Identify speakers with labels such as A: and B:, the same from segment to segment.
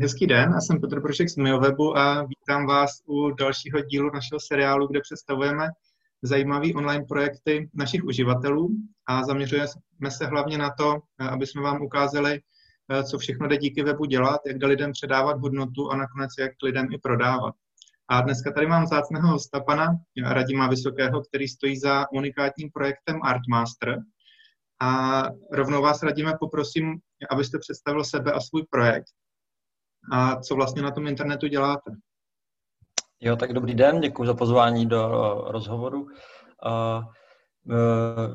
A: Hezký den, já jsem Petr Prošek z Miowebu a vítám vás u dalšího dílu našeho seriálu, kde představujeme zajímavé online projekty našich uživatelů a zaměřujeme se hlavně na to, aby jsme vám ukázali, co všechno jde díky webu dělat, jak jde lidem předávat hodnotu a nakonec jak lidem i prodávat. A dneska tady mám zácného hosta, pana Radima Vysokého, který stojí za unikátním projektem Artmaster. A rovnou vás radíme, poprosím, abyste představil sebe a svůj projekt a co vlastně na tom internetu děláte.
B: Jo, tak dobrý den, děkuji za pozvání do rozhovoru. Uh,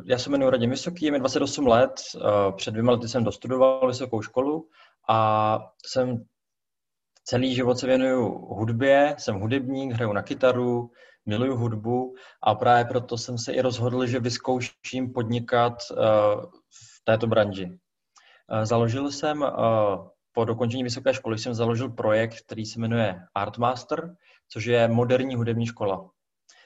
B: já se jmenuji Radim Vysoký, je mi 28 let, před dvěma lety jsem dostudoval vysokou školu a jsem celý život se věnuju hudbě, jsem hudebník, hraju na kytaru, miluju hudbu a právě proto jsem se i rozhodl, že vyzkouším podnikat v této branži. Založil jsem po dokončení vysoké školy jsem založil projekt, který se jmenuje Artmaster, což je moderní hudební škola.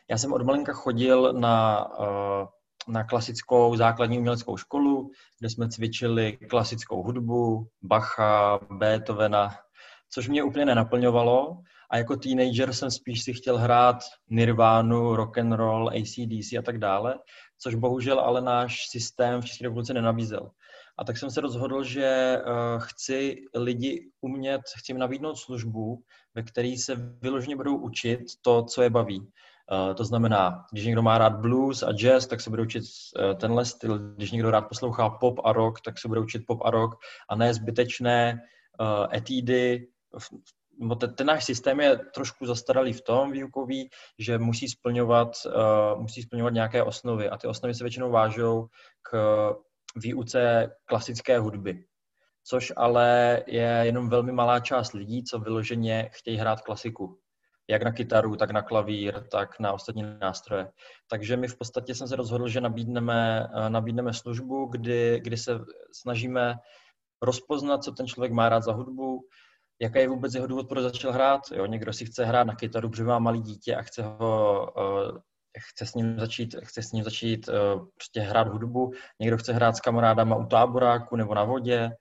B: Já jsem od malinka chodil na, eh, na klasickou základní uměleckou školu, kde jsme cvičili klasickou hudbu, Bacha, Beethovena, což mě úplně nenaplňovalo. A jako teenager jsem spíš si chtěl hrát Nirvánu, rock and roll, ACDC a tak dále, což bohužel ale náš systém v České republice nenabízel. A tak jsem se rozhodl, že uh, chci lidi umět, chci jim nabídnout službu, ve které se vyloženě budou učit to, co je baví. Uh, to znamená, když někdo má rád blues a jazz, tak se bude učit uh, tenhle styl. Když někdo rád poslouchá pop a rock, tak se bude učit pop a rock a ne zbytečné etídy. Ten, ten náš systém je trošku zastaralý v tom výukový, že musí splňovat, musí splňovat nějaké osnovy a ty osnovy se většinou vážou k výuce klasické hudby, což ale je jenom velmi malá část lidí, co vyloženě chtějí hrát klasiku. Jak na kytaru, tak na klavír, tak na ostatní nástroje. Takže my v podstatě jsem se rozhodl, že nabídneme, eh, nabídneme službu, kdy, kdy se snažíme rozpoznat, co ten člověk má rád za hudbu, jaký je vůbec jeho důvod, proč začal hrát. Jo, někdo si chce hrát na kytaru, protože má malý dítě a chce ho uh, chce s ním začít, chce s ním začít uh, prostě hrát hudbu, někdo chce hrát s kamarádama u táboráku nebo na vodě,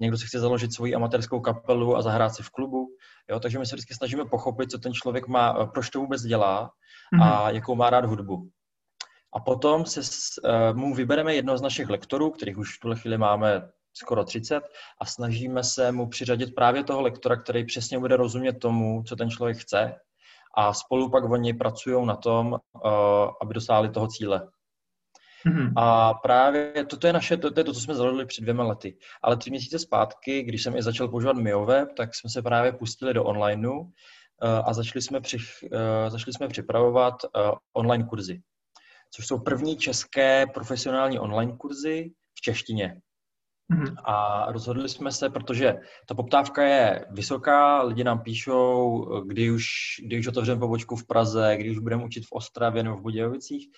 B: někdo si chce založit svoji amatérskou kapelu a zahrát si v klubu. Jo, takže my se vždycky snažíme pochopit, co ten člověk má, eh, proč to vůbec dělá a mm-hmm. jakou má rád hudbu. A potom se uh, mu vybereme jedno z našich lektorů, kterých už v tuhle chvíli máme skoro 30 a snažíme se mu přiřadit právě toho lektora, který přesně bude rozumět tomu, co ten člověk chce a spolu pak oni pracují na tom, uh, aby dosáhli toho cíle. Mm-hmm. A právě toto je naše, to, to je to, co jsme založili před dvěma lety. Ale tři měsíce zpátky, když jsem i začal používat MioWeb, tak jsme se právě pustili do onlineu uh, a začali jsme, při, uh, začali jsme připravovat uh, online kurzy, což jsou první české profesionální online kurzy v češtině. Mm-hmm. A rozhodli jsme se, protože ta poptávka je vysoká, lidi nám píšou, kdy už, kdy už otevřeme pobočku v Praze, kdy už budeme učit v Ostravě nebo v Budějovicích,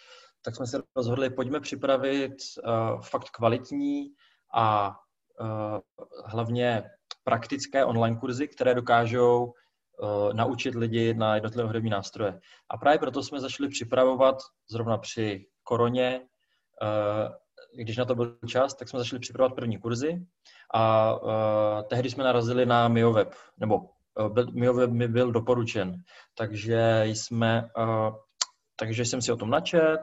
B: tak jsme se rozhodli, pojďme připravit uh, fakt kvalitní a uh, hlavně praktické online kurzy, které dokážou uh, naučit lidi na jednotlivé hudební nástroje. A právě proto jsme začali připravovat zrovna při koroně uh, když na to byl čas, tak jsme začali připravovat první kurzy a uh, tehdy jsme narazili na MioWeb, nebo uh, MioWeb mi byl doporučen, takže jsme, uh, takže jsem si o tom načet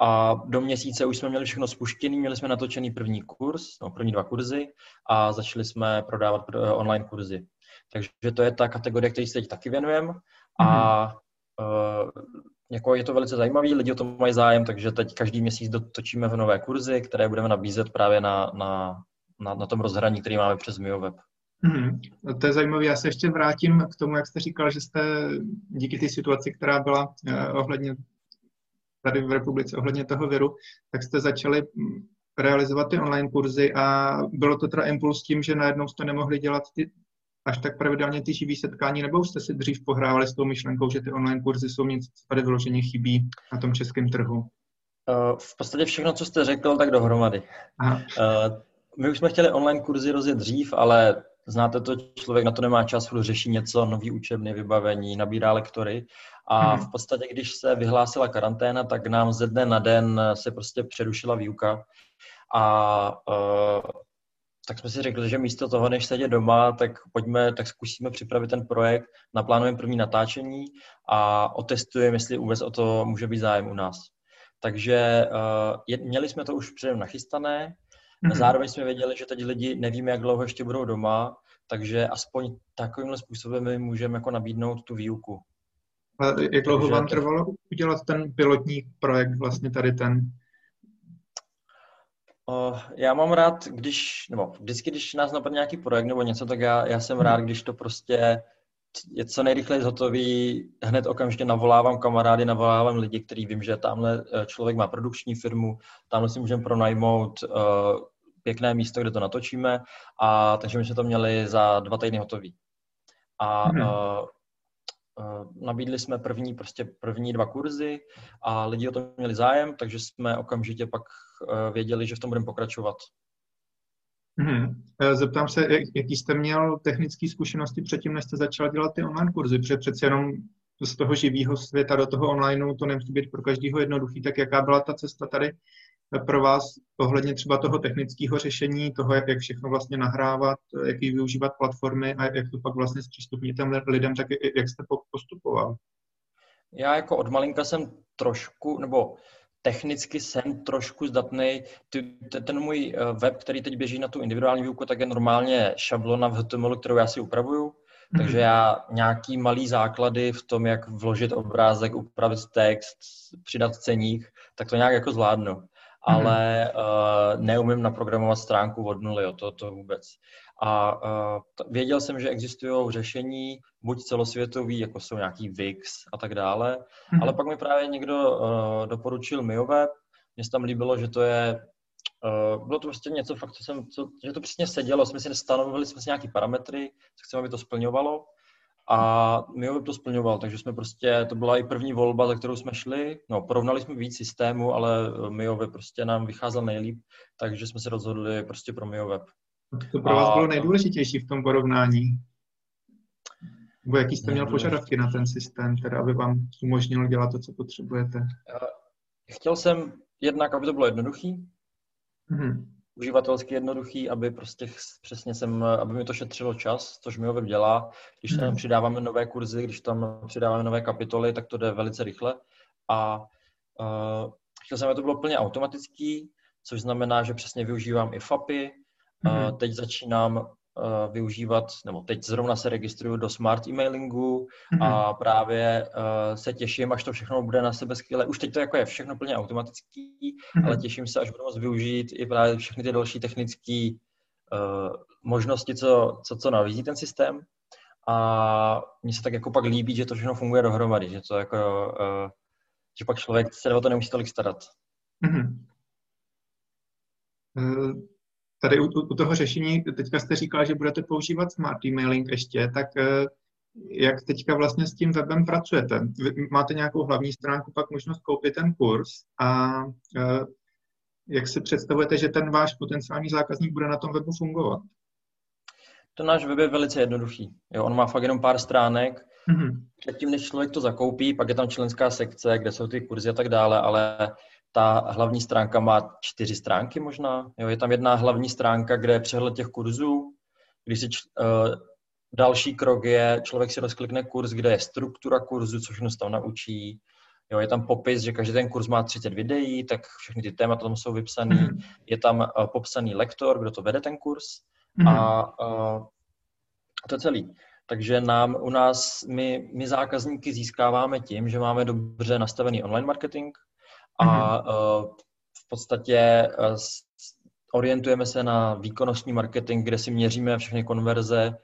B: a do měsíce už jsme měli všechno spuštěný, měli jsme natočený první kurz, no, první dva kurzy a začali jsme prodávat online kurzy. Takže to je ta kategorie, který se teď taky věnujeme a uh, jako je to velice zajímavý, lidi o tom mají zájem, takže teď každý měsíc dotočíme v nové kurzy, které budeme nabízet právě na, na, na, na tom rozhraní, který máme přes MioWeb.
A: Hmm, to je zajímavé. Já se ještě vrátím k tomu, jak jste říkal, že jste díky té situaci, která byla eh, ohledně tady v republice, ohledně toho viru, tak jste začali hm, realizovat ty online kurzy a bylo to teda impuls tím, že najednou jste nemohli dělat ty až tak pravidelně ty živý setkání, nebo jste si dřív pohrávali s tou myšlenkou, že ty online kurzy jsou něco, co tady vyloženě chybí na tom českém trhu?
B: Uh, v podstatě všechno, co jste řekl, tak dohromady. Aha. Uh, my už jsme chtěli online kurzy rozjet dřív, ale znáte to, člověk na to nemá čas, furt řeší něco, nový učebny, vybavení, nabírá lektory. A hmm. v podstatě, když se vyhlásila karanténa, tak nám ze dne na den se prostě přerušila výuka. A uh, tak jsme si řekli, že místo toho, než sedět doma, tak pojďme, tak zkusíme připravit ten projekt, naplánujeme první natáčení a otestujeme, jestli vůbec o to může být zájem u nás. Takže uh, je, měli jsme to už předem nachystané, mm-hmm. zároveň jsme věděli, že teď lidi nevíme, jak dlouho ještě budou doma, takže aspoň takovýmhle způsobem my můžeme jako nabídnout tu výuku.
A: A jak dlouho takže vám trvalo udělat ten pilotní projekt, vlastně tady ten?
B: Uh, já mám rád, když, nebo vždycky, když nás napadne nějaký projekt nebo něco, tak já, já jsem rád, když to prostě je co nejrychleji hotový, hned okamžitě navolávám kamarády, navolávám lidi, kteří vím, že tamhle eh, člověk má produkční firmu, tamhle si můžeme pronajmout uh, pěkné místo, kde to natočíme, a takže my jsme to měli za dva týdny hotový. A hmm. uh, nabídli jsme první, prostě první dva kurzy a lidi o to měli zájem, takže jsme okamžitě pak uh, věděli, že v tom budeme pokračovat.
A: Hmm. Zeptám se, jaký jste měl technické zkušenosti předtím, než jste začal dělat ty online kurzy, protože přeci jenom z toho živého světa do toho online to nemusí být pro každého jednoduchý, tak jaká byla ta cesta tady pro vás ohledně třeba toho technického řešení, toho, jak, jak všechno vlastně nahrávat, jak využívat platformy a jak to pak vlastně zpřístupnit těm lidem, tak jak jste postupoval?
B: Já jako od malinka jsem trošku, nebo technicky jsem trošku zdatný. Ten můj eh, web, který teď běží na tu individuální výuku, tak je normálně šablona v HTML, kterou já si upravuju. Takže já nějaký malý základy v tom, jak vložit obrázek, upravit text, přidat ceník, tak to nějak jako zvládnu. Ale uh, neumím naprogramovat stránku od nuly, jo, to, to vůbec. A uh, věděl jsem, že existují řešení, buď celosvětový, jako jsou nějaký Wix a tak dále, mm-hmm. ale pak mi právě někdo uh, doporučil MioWeb, mně se tam líbilo, že to je, uh, bylo to prostě něco fakt, co jsem, co, že to přesně sedělo, jsme si stanovili jsme si nějaký parametry, co chceme, aby to splňovalo a MioWeb to splňoval, takže jsme prostě, to byla i první volba, za kterou jsme šli, no porovnali jsme víc systémů, ale MioWeb prostě nám vycházel nejlíp, takže jsme se rozhodli prostě pro MioWeb.
A: To pro vás bylo nejdůležitější v tom porovnání? Nebo jaký jste měl požadavky na ten systém, teda aby vám umožnil dělat to, co potřebujete?
B: Chtěl jsem jednak, aby to bylo jednoduchý, mm-hmm. Uživatelsky jednoduchý, aby prostě přesně jsem, aby mi to šetřilo čas, což mi ho dělá. Když tam mm-hmm. přidáváme nové kurzy, když tam přidáváme nové kapitoly, tak to jde velice rychle. A uh, chtěl jsem, aby to bylo plně automatický, což znamená, že přesně využívám i FAPy, Mm-hmm. Teď začínám uh, využívat, nebo teď zrovna se registruju do smart emailingu mm-hmm. a právě uh, se těším, až to všechno bude na sebe skvěle. Už teď to jako je všechno plně automatický, mm-hmm. ale těším se, až budu moct využít i právě všechny ty další technické uh, možnosti, co, co, co nabízí ten systém. A mně se tak jako pak líbí, že to všechno funguje dohromady, že to jako, uh, že pak člověk se o to nemusí tolik starat. Mm-hmm
A: tady u, u toho řešení, teďka jste říkal, že budete používat smart emailing ještě, tak eh, jak teďka vlastně s tím webem pracujete? Vy máte nějakou hlavní stránku, pak možnost koupit ten kurz a eh, jak si představujete, že ten váš potenciální zákazník bude na tom webu fungovat?
B: To náš web je velice jednoduchý. Jo, on má fakt jenom pár stránek. Mm-hmm. Předtím, než člověk to zakoupí, pak je tam členská sekce, kde jsou ty kurzy a tak dále, ale ta hlavní stránka má čtyři stránky možná. Jo, je tam jedna hlavní stránka, kde je přehled těch kurzů. Když si uh, další krok je, člověk si rozklikne kurz, kde je struktura kurzu, co všechno se tam naučí. Jo, je tam popis, že každý ten kurz má 30 videí, tak všechny ty témata tam jsou vypsané. Mm-hmm. Je tam uh, popsaný lektor, kdo to vede ten kurz. Mm-hmm. A uh, to je celý. Takže nám u nás, my, my zákazníky získáváme tím, že máme dobře nastavený online marketing, a mm-hmm. v podstatě e, orientujeme se na výkonnostní marketing, kde si měříme všechny konverze,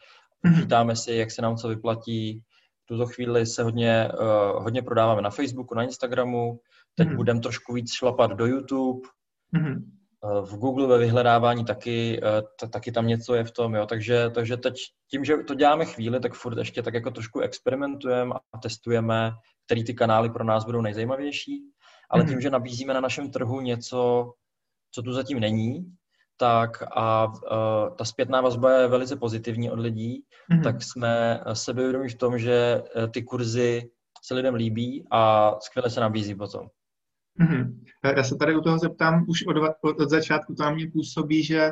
B: mm-hmm. si, jak se nám co vyplatí. V tuto chvíli se hodně, e, hodně prodáváme na Facebooku, na Instagramu, teď mm-hmm. budeme trošku víc šlapat do YouTube, mm-hmm. v Google ve vyhledávání taky, t- taky tam něco je v tom, jo. Takže, takže teď tím, že to děláme chvíli, tak furt ještě tak jako trošku experimentujeme a testujeme, který ty kanály pro nás budou nejzajímavější ale tím, mhm. že nabízíme na našem trhu něco, co tu zatím není, tak a uh, ta zpětná vazba je velice pozitivní od lidí, mm-hmm. tak jsme sebevědomí v tom, že e, ty kurzy se lidem líbí a skvěle se nabízí potom.
A: Mm-hmm. Já se tady u toho zeptám, už od, od začátku to na mě působí, že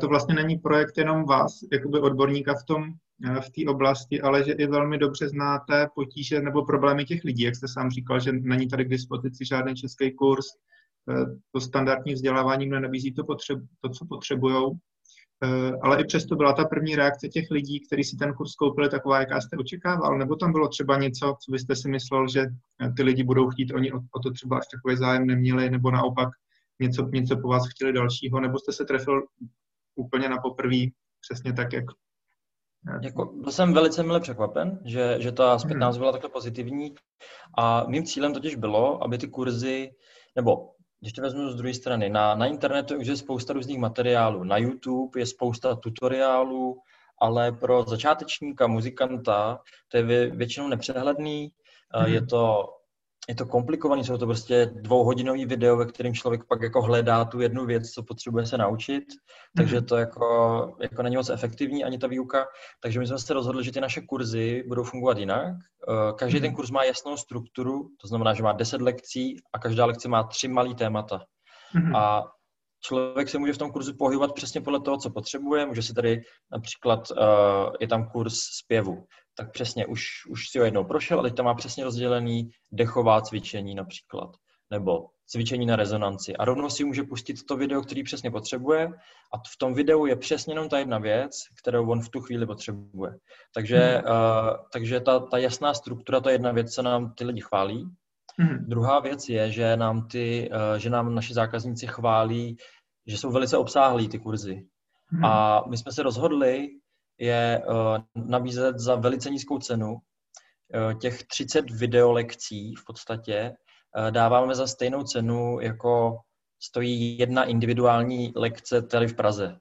A: to vlastně není projekt jenom vás, jakoby odborníka v tom, v té oblasti, ale že i velmi dobře znáte potíže nebo problémy těch lidí, jak jste sám říkal, že není tady k dispozici žádný český kurz, to standardní vzdělávání nenabízí to, potřeb, to co potřebují, ale i přesto byla ta první reakce těch lidí, kteří si ten kurz koupili taková, jaká jste očekával, nebo tam bylo třeba něco, co byste si myslel, že ty lidi budou chtít, oni o to třeba až takový zájem neměli, nebo naopak něco, něco po vás chtěli dalšího, nebo jste se trefil úplně na poprví, přesně tak, jak
B: jako, byl jsem velice milé překvapen, že, že ta zpětná hmm. byla takhle pozitivní a mým cílem totiž bylo, aby ty kurzy, nebo když to vezmu z druhé strany, na, na internetu už je spousta různých materiálů, na YouTube je spousta tutoriálů, ale pro začátečníka, muzikanta, to je většinou nepřehledný, hmm. je to je to komplikovaný, jsou to prostě dvouhodinový video, ve kterém člověk pak jako hledá tu jednu věc, co potřebuje se naučit, takže mhm. to jako, jako není moc efektivní ani ta výuka, takže my jsme se rozhodli, že ty naše kurzy budou fungovat jinak. Eh, každý ten mhm. kurz má jasnou strukturu, to znamená, že má 10 lekcí a každá lekce má tři malý témata. Mhm. A člověk se může v tom kurzu pohybovat přesně podle toho, co potřebuje. Může si tady například, uh, je tam kurz zpěvu, tak přesně už, už si ho jednou prošel a teď tam má přesně rozdělený dechová cvičení například, nebo cvičení na rezonanci. A rovnou si může pustit to video, který přesně potřebuje a v tom videu je přesně jenom ta jedna věc, kterou on v tu chvíli potřebuje. Takže, hmm. uh, takže ta, ta jasná struktura, to je jedna věc, co nám ty lidi chválí. Hmm. Druhá věc je, že nám, ty, uh, že nám naši zákazníci chválí, že jsou velice obsáhlí ty kurzy. Hmm. A my jsme se rozhodli, je uh, nabízet za velice nízkou cenu. Uh, těch 30 videolekcí v podstatě uh, dáváme za stejnou cenu, jako stojí jedna individuální lekce tady v Praze.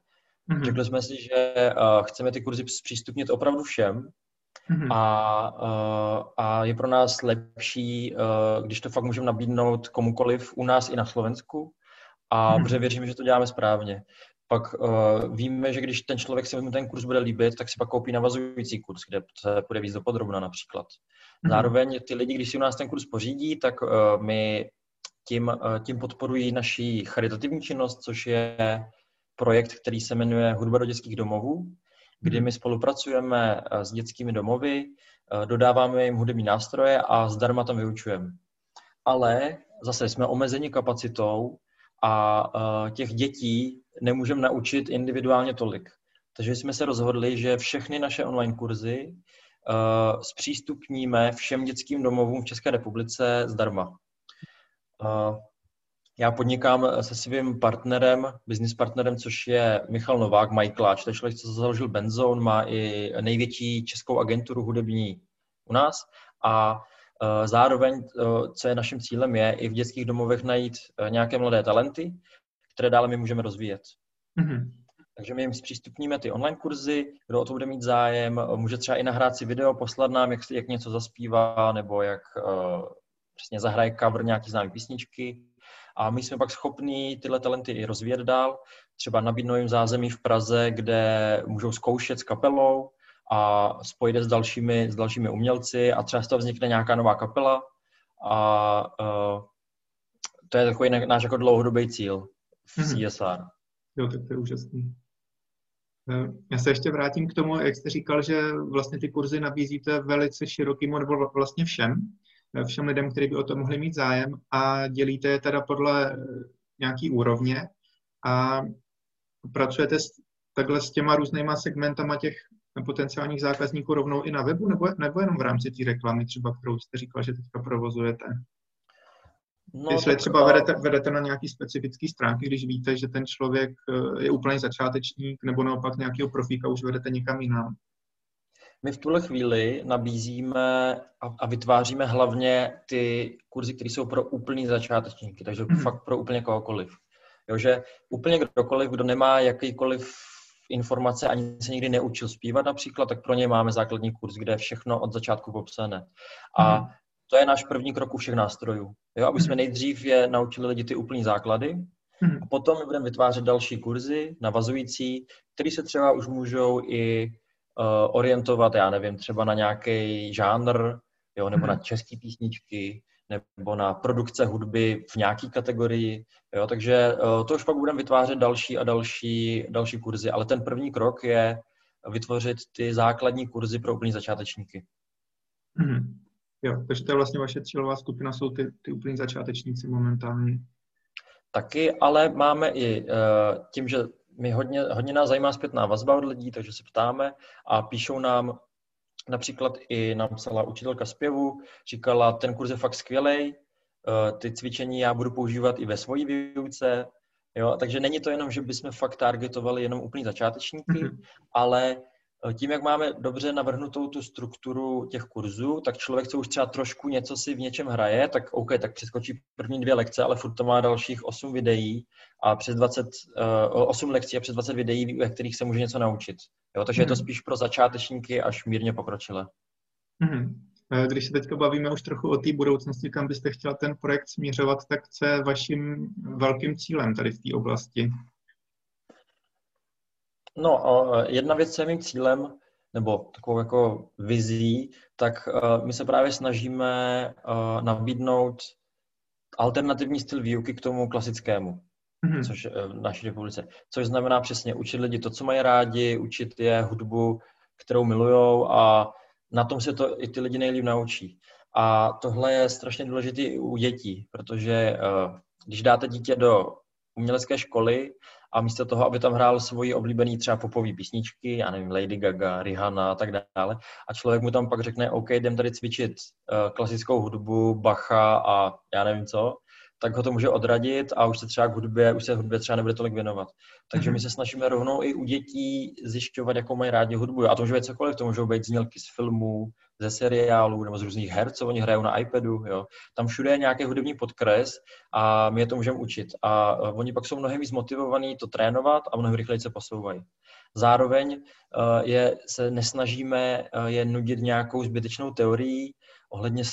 B: Mm-hmm. Řekli jsme si, že chceme ty kurzy zpřístupnit opravdu všem mm-hmm. a, a je pro nás lepší, když to fakt můžeme nabídnout komukoliv u nás i na Slovensku a mm-hmm. protože věřím, že to děláme správně pak uh, víme, že když ten člověk si ten kurz bude líbit, tak si pak koupí navazující kurz, kde se bude víc dopodrobna například. Mm-hmm. Zároveň ty lidi, když si u nás ten kurz pořídí, tak uh, my tím, uh, tím podporují naší charitativní činnost, což je projekt, který se jmenuje Hudba do dětských domovů, kdy mhm. my spolupracujeme s dětskými domovy, dodáváme jim hudební nástroje a zdarma tam vyučujeme. Ale zase jsme omezeni kapacitou a těch dětí nemůžeme naučit individuálně tolik. Takže jsme se rozhodli, že všechny naše online kurzy uh, zpřístupníme všem dětským domovům v České republice zdarma. Uh, já podnikám se svým partnerem, business partnerem, což je Michal Novák, Michaeláč. To je člověk, co založil Benzone, má i největší českou agenturu hudební u nás. A uh, zároveň, co je naším cílem, je i v dětských domovech najít nějaké mladé talenty, které dále my můžeme rozvíjet. Mm-hmm. Takže my jim zpřístupníme ty online kurzy, kdo o to bude mít zájem, může třeba i nahrát si video, poslat nám, jak, jak něco zaspívá, nebo jak uh, přesně zahraje cover nějaký známý písničky. A my jsme pak schopní tyhle talenty i rozvíjet dál, třeba nabídnout jim zázemí v Praze, kde můžou zkoušet s kapelou a spojit s dalšími, s dalšími umělci a třeba z toho vznikne nějaká nová kapela a uh, to je takový náš jako dlouhodobý cíl v mm-hmm. CSR.
A: Jo, tak to je úžasný. Eh, já se ještě vrátím k tomu, jak jste říkal, že vlastně ty kurzy nabízíte velice širokým nebo vlastně všem, eh, všem lidem, kteří by o to mohli mít zájem a dělíte je teda podle eh, nějaký úrovně a pracujete s, takhle s těma různýma segmentama těch potenciálních zákazníků rovnou i na webu, nebo, nebo jenom v rámci té reklamy, třeba kterou jste říkal, že teďka provozujete? No, Jestli tak, třeba vedete, vedete na nějaký specifický stránky, když víte, že ten člověk eh, je úplně začátečník, nebo naopak nějakého profíka už vedete někam jinam?
B: My v tuhle chvíli nabízíme a, a vytváříme hlavně ty kurzy, které jsou pro úplný začátečníky, takže hmm. fakt pro úplně kohokoliv. Jo, že úplně kdokoliv, kdo nemá jakýkoliv informace, ani se nikdy neučil zpívat například, tak pro ně máme základní kurz, kde je všechno od začátku popsané. A hmm to je náš první krok u všech nástrojů. Jo, aby jsme mhm. nejdřív je naučili lidi ty úplní základy mhm. a potom budeme vytvářet další kurzy navazující, které se třeba už můžou i uh, orientovat, já nevím, třeba na nějaký žánr, jo, nebo na mhm. české písničky, nebo na produkce hudby v nějaké kategorii. Jo? Takže to už pak budeme vytvářet další a další, další kurzy, ale ten první krok je vytvořit ty základní kurzy pro úplní začátečníky.
A: Mm-hmm. Jo, takže to je vlastně vaše cílová skupina, jsou ty, ty úplní začátečníci momentálně.
B: Taky, ale máme i uh, tím, že my hodně, hodně nás zajímá zpětná vazba od lidí, takže se ptáme a píšou nám, například i nám psala učitelka zpěvu, říkala, ten kurz je fakt skvělý, uh, ty cvičení já budu používat i ve svojí výuce, jo, takže není to jenom, že bychom fakt targetovali jenom úplný začátečníky, mm-hmm. ale Eh, tím, jak máme dobře navrhnutou tu strukturu těch kurzů, tak člověk, co už třeba trošku něco si v něčem hraje, tak OK, tak přeskočí první dvě lekce, ale furt to má dalších 8 videí a přes 20, uh, 8 lekcí a přes 20 videí, ve kterých se může něco naučit. Jo, takže mm. je to mhm. spíš pro začátečníky až mírně pokročilé.
A: Mm. Když se teďka bavíme už trochu o té budoucnosti, kam byste chtěla ten projekt směřovat, tak co je vaším velkým cílem tady v té oblasti?
B: No, jedna věc, co je mým cílem, nebo takovou jako vizí, tak uh, my se právě snažíme uh, nabídnout alternativní styl výuky k tomu klasickému, mm-hmm. což uh, v naší republice. Což znamená přesně učit lidi to, co mají rádi, učit je hudbu, kterou milujou a na tom se to i ty lidi nejlíp naučí. A tohle je strašně důležité i u dětí, protože když dáte dítě do umělecké školy a místo toho, aby tam hrál svoji oblíbený třeba popový písničky, já nevím, Lady Gaga, Rihanna a tak dále, a člověk mu tam pak řekne, OK, jdem tady cvičit uh, klasickou hudbu, Bacha a já nevím co, tak ho to může odradit a už se třeba k hudbě, už se hudbě třeba nebude tolik věnovat. Takže my mhm. se snažíme rovnou i u dětí zjišťovat, jakou mají rádi hudbu. A to může být cokoliv, to můžou být znělky z filmů, ze seriálů nebo z různých her, co oni hrajou na iPadu. Jo. Tam všude je nějaký hudební podkres a my je to můžeme učit. A e, oni pak jsou mnohem víc motivovaní to trénovat a mnohem rychleji se posouvají. Zároveň e, je, se nesnažíme e, je nudit nějakou zbytečnou teorií ohledně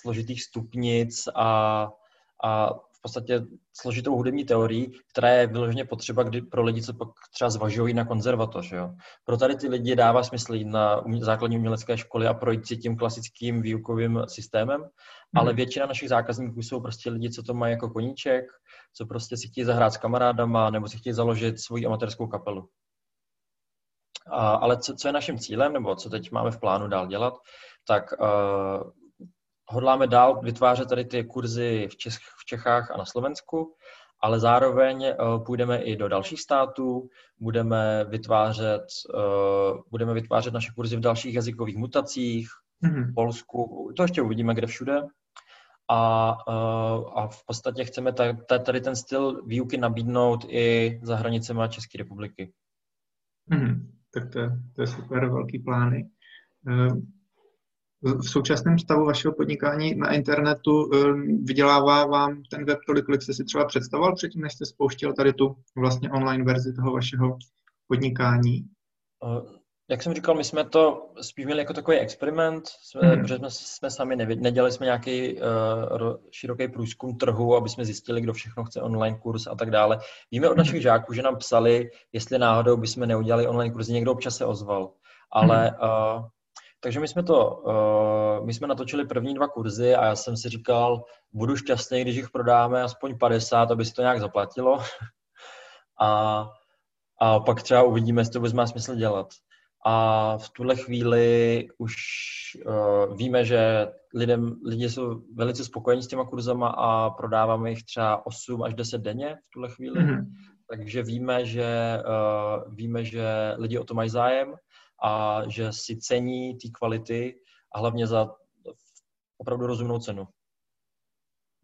B: složitých stupnic a, a podstatě složitou hudební teorií, která je vyloženě potřeba kdy, pro lidi, co pak třeba zvažují na konzervatoř. Jo. Pro tady ty lidi dává smysl jít na základní umělecké školy a projít si tím klasickým výukovým systémem, hmm. ale většina našich zákazníků jsou prostě lidi, co to mají jako koníček, co prostě si chtějí zahrát s kamarádama nebo si chtějí založit svoji amatérskou kapelu. A, ale co, co je naším cílem, nebo co teď máme v plánu dál dělat, tak uh, hodláme dál vytvářet tady ty kurzy v, Čech, v Čechách a na Slovensku, ale zároveň uh, půjdeme i do dalších států, budeme vytvářet, uh, budeme vytvářet naše kurzy v dalších jazykových mutacích, mm-hmm. v Polsku, to ještě uvidíme kde všude. A, uh, a v podstatě chceme tady ten styl výuky nabídnout i za hranicemi České republiky.
A: Mm-hmm. Tak to je, to je super, velký plány v současném stavu vašeho podnikání na internetu eh, vydělává vám ten web tolik, kolik jste si třeba představoval předtím, než jste spouštěl tady tu vlastně online verzi toho vašeho podnikání?
B: Eh, jak jsem říkal, my jsme to spíš měli jako takový experiment, jsme, hmm. protože jsme, jsme sami nevěděli, nedělali jsme nějaký uh, široký průzkum trhu, aby jsme zjistili, kdo všechno chce online kurz a tak dále. Víme od našich žáků, že nám psali, jestli náhodou bychom neudělali online kurzy, někdo občas se ozval. Ale uh, takže my jsme to, uh, my jsme natočili první dva kurzy a já jsem si říkal, budu šťastný, když jich prodáme aspoň 50, aby se to nějak zaplatilo. a, a pak třeba uvidíme, jestli to vůbec má smysl dělat. A v tuhle chvíli už uh, víme, že lidem, lidi jsou velice spokojení s těma kurzama a prodáváme jich třeba 8 až 10 denně v tuhle chvíli. Mm-hmm. Takže víme, že, uh, víme, že lidi o to mají zájem a že si cení té kvality a hlavně za opravdu rozumnou cenu.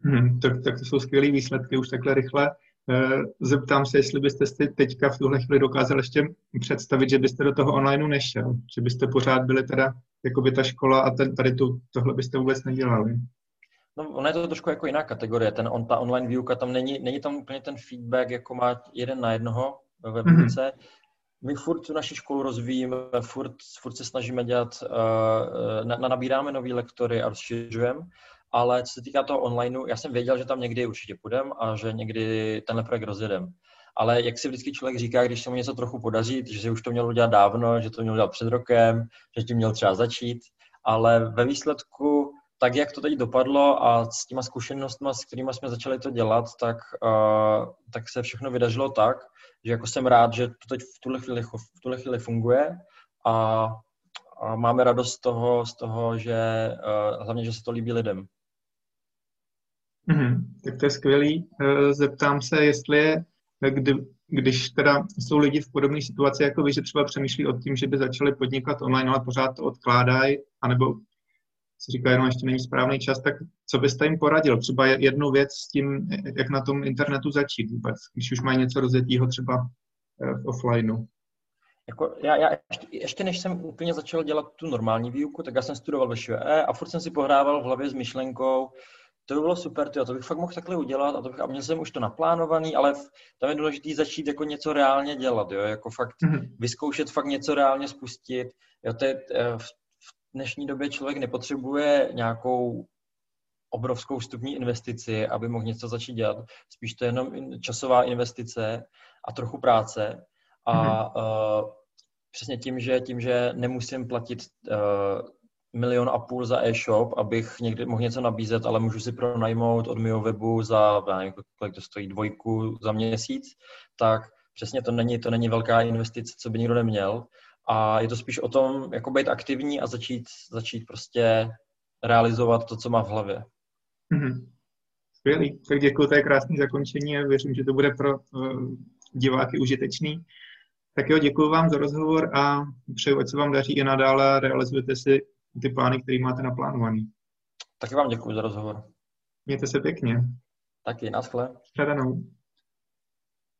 A: Hmm, tak, tak to jsou skvělé výsledky už takhle rychle. Eh, zeptám se, jestli byste si teďka v tuhle chvíli dokázal ještě představit, že byste do toho onlineu nešel, že byste pořád byli teda jako by ta škola a ten, tady tu, tohle byste vůbec nedělali.
B: No, ono je to trošku jako jiná kategorie. Ten, on, ta online výuka, tam není, není tam úplně ten feedback, jako má jeden na jednoho ve výuce. Mm-hmm my furt tu naši školu rozvíjíme, furt, furt se snažíme dělat, uh, na, nabíráme nový lektory a rozšiřujeme, ale co se týká toho onlineu, já jsem věděl, že tam někdy určitě půjdem a že někdy tenhle projekt rozjedem. Ale jak si vždycky člověk říká, když se mu něco trochu podaří, že si už to měl udělat dávno, že to měl udělat před rokem, že tím měl třeba začít, ale ve výsledku tak, jak to teď dopadlo a s těma zkušenostmi, s kterými jsme začali to dělat, tak, uh, tak se všechno vydařilo tak, že jako jsem rád, že to teď v tuhle chvíli, v tuhle chvíli funguje a, a máme radost z toho, z toho že uh, hlavně, že se to líbí lidem.
A: Mm-hmm, tak to je skvělý. Zeptám se, jestli je, kdy, když teda jsou lidi v podobné situaci jako vy, že třeba přemýšlí o tím, že by začali podnikat online, ale pořád to odkládají, anebo si říká, jenom ještě není správný čas, tak co byste jim poradil? Třeba jednu věc s tím, jak na tom internetu začít vůbec, když už mají něco rozjetého třeba eh, v offlineu.
B: Jako já, já ještě, ještě, než jsem úplně začal dělat tu normální výuku, tak já jsem studoval ve ŠVE a furt jsem si pohrával v hlavě s myšlenkou, to by bylo super, tyjo, to bych fakt mohl takhle udělat a, to bych, a měl jsem už to naplánovaný, ale tam je důležité začít jako něco reálně dělat, jo, jako fakt mm-hmm. vyzkoušet fakt něco reálně spustit, jo, to je, eh, v dnešní době člověk nepotřebuje nějakou obrovskou vstupní investici, aby mohl něco začít dělat. Spíš to je jenom časová investice a trochu práce. A mm-hmm. uh, přesně tím, že tím, že nemusím platit uh, milion a půl za e-shop, abych někdy mohl něco nabízet, ale můžu si pronajmout od mého webu za, já nevím, kolik to stojí, dvojku za měsíc, tak přesně to není, to není velká investice, co by nikdo neměl. A je to spíš o tom, jako být aktivní a začít, začít prostě realizovat to, co má v hlavě.
A: Mm-hmm. Skvělý. Tak děkuji, to je krásné zakončení a věřím, že to bude pro uh, diváky užitečný. Tak jo, děkuji vám za rozhovor a přeju, ať se vám daří i nadále realizujete si ty plány, které máte naplánovaný.
B: Taky vám děkuji za rozhovor.
A: Mějte se pěkně.
B: Taky, naschle.
A: Shledanou.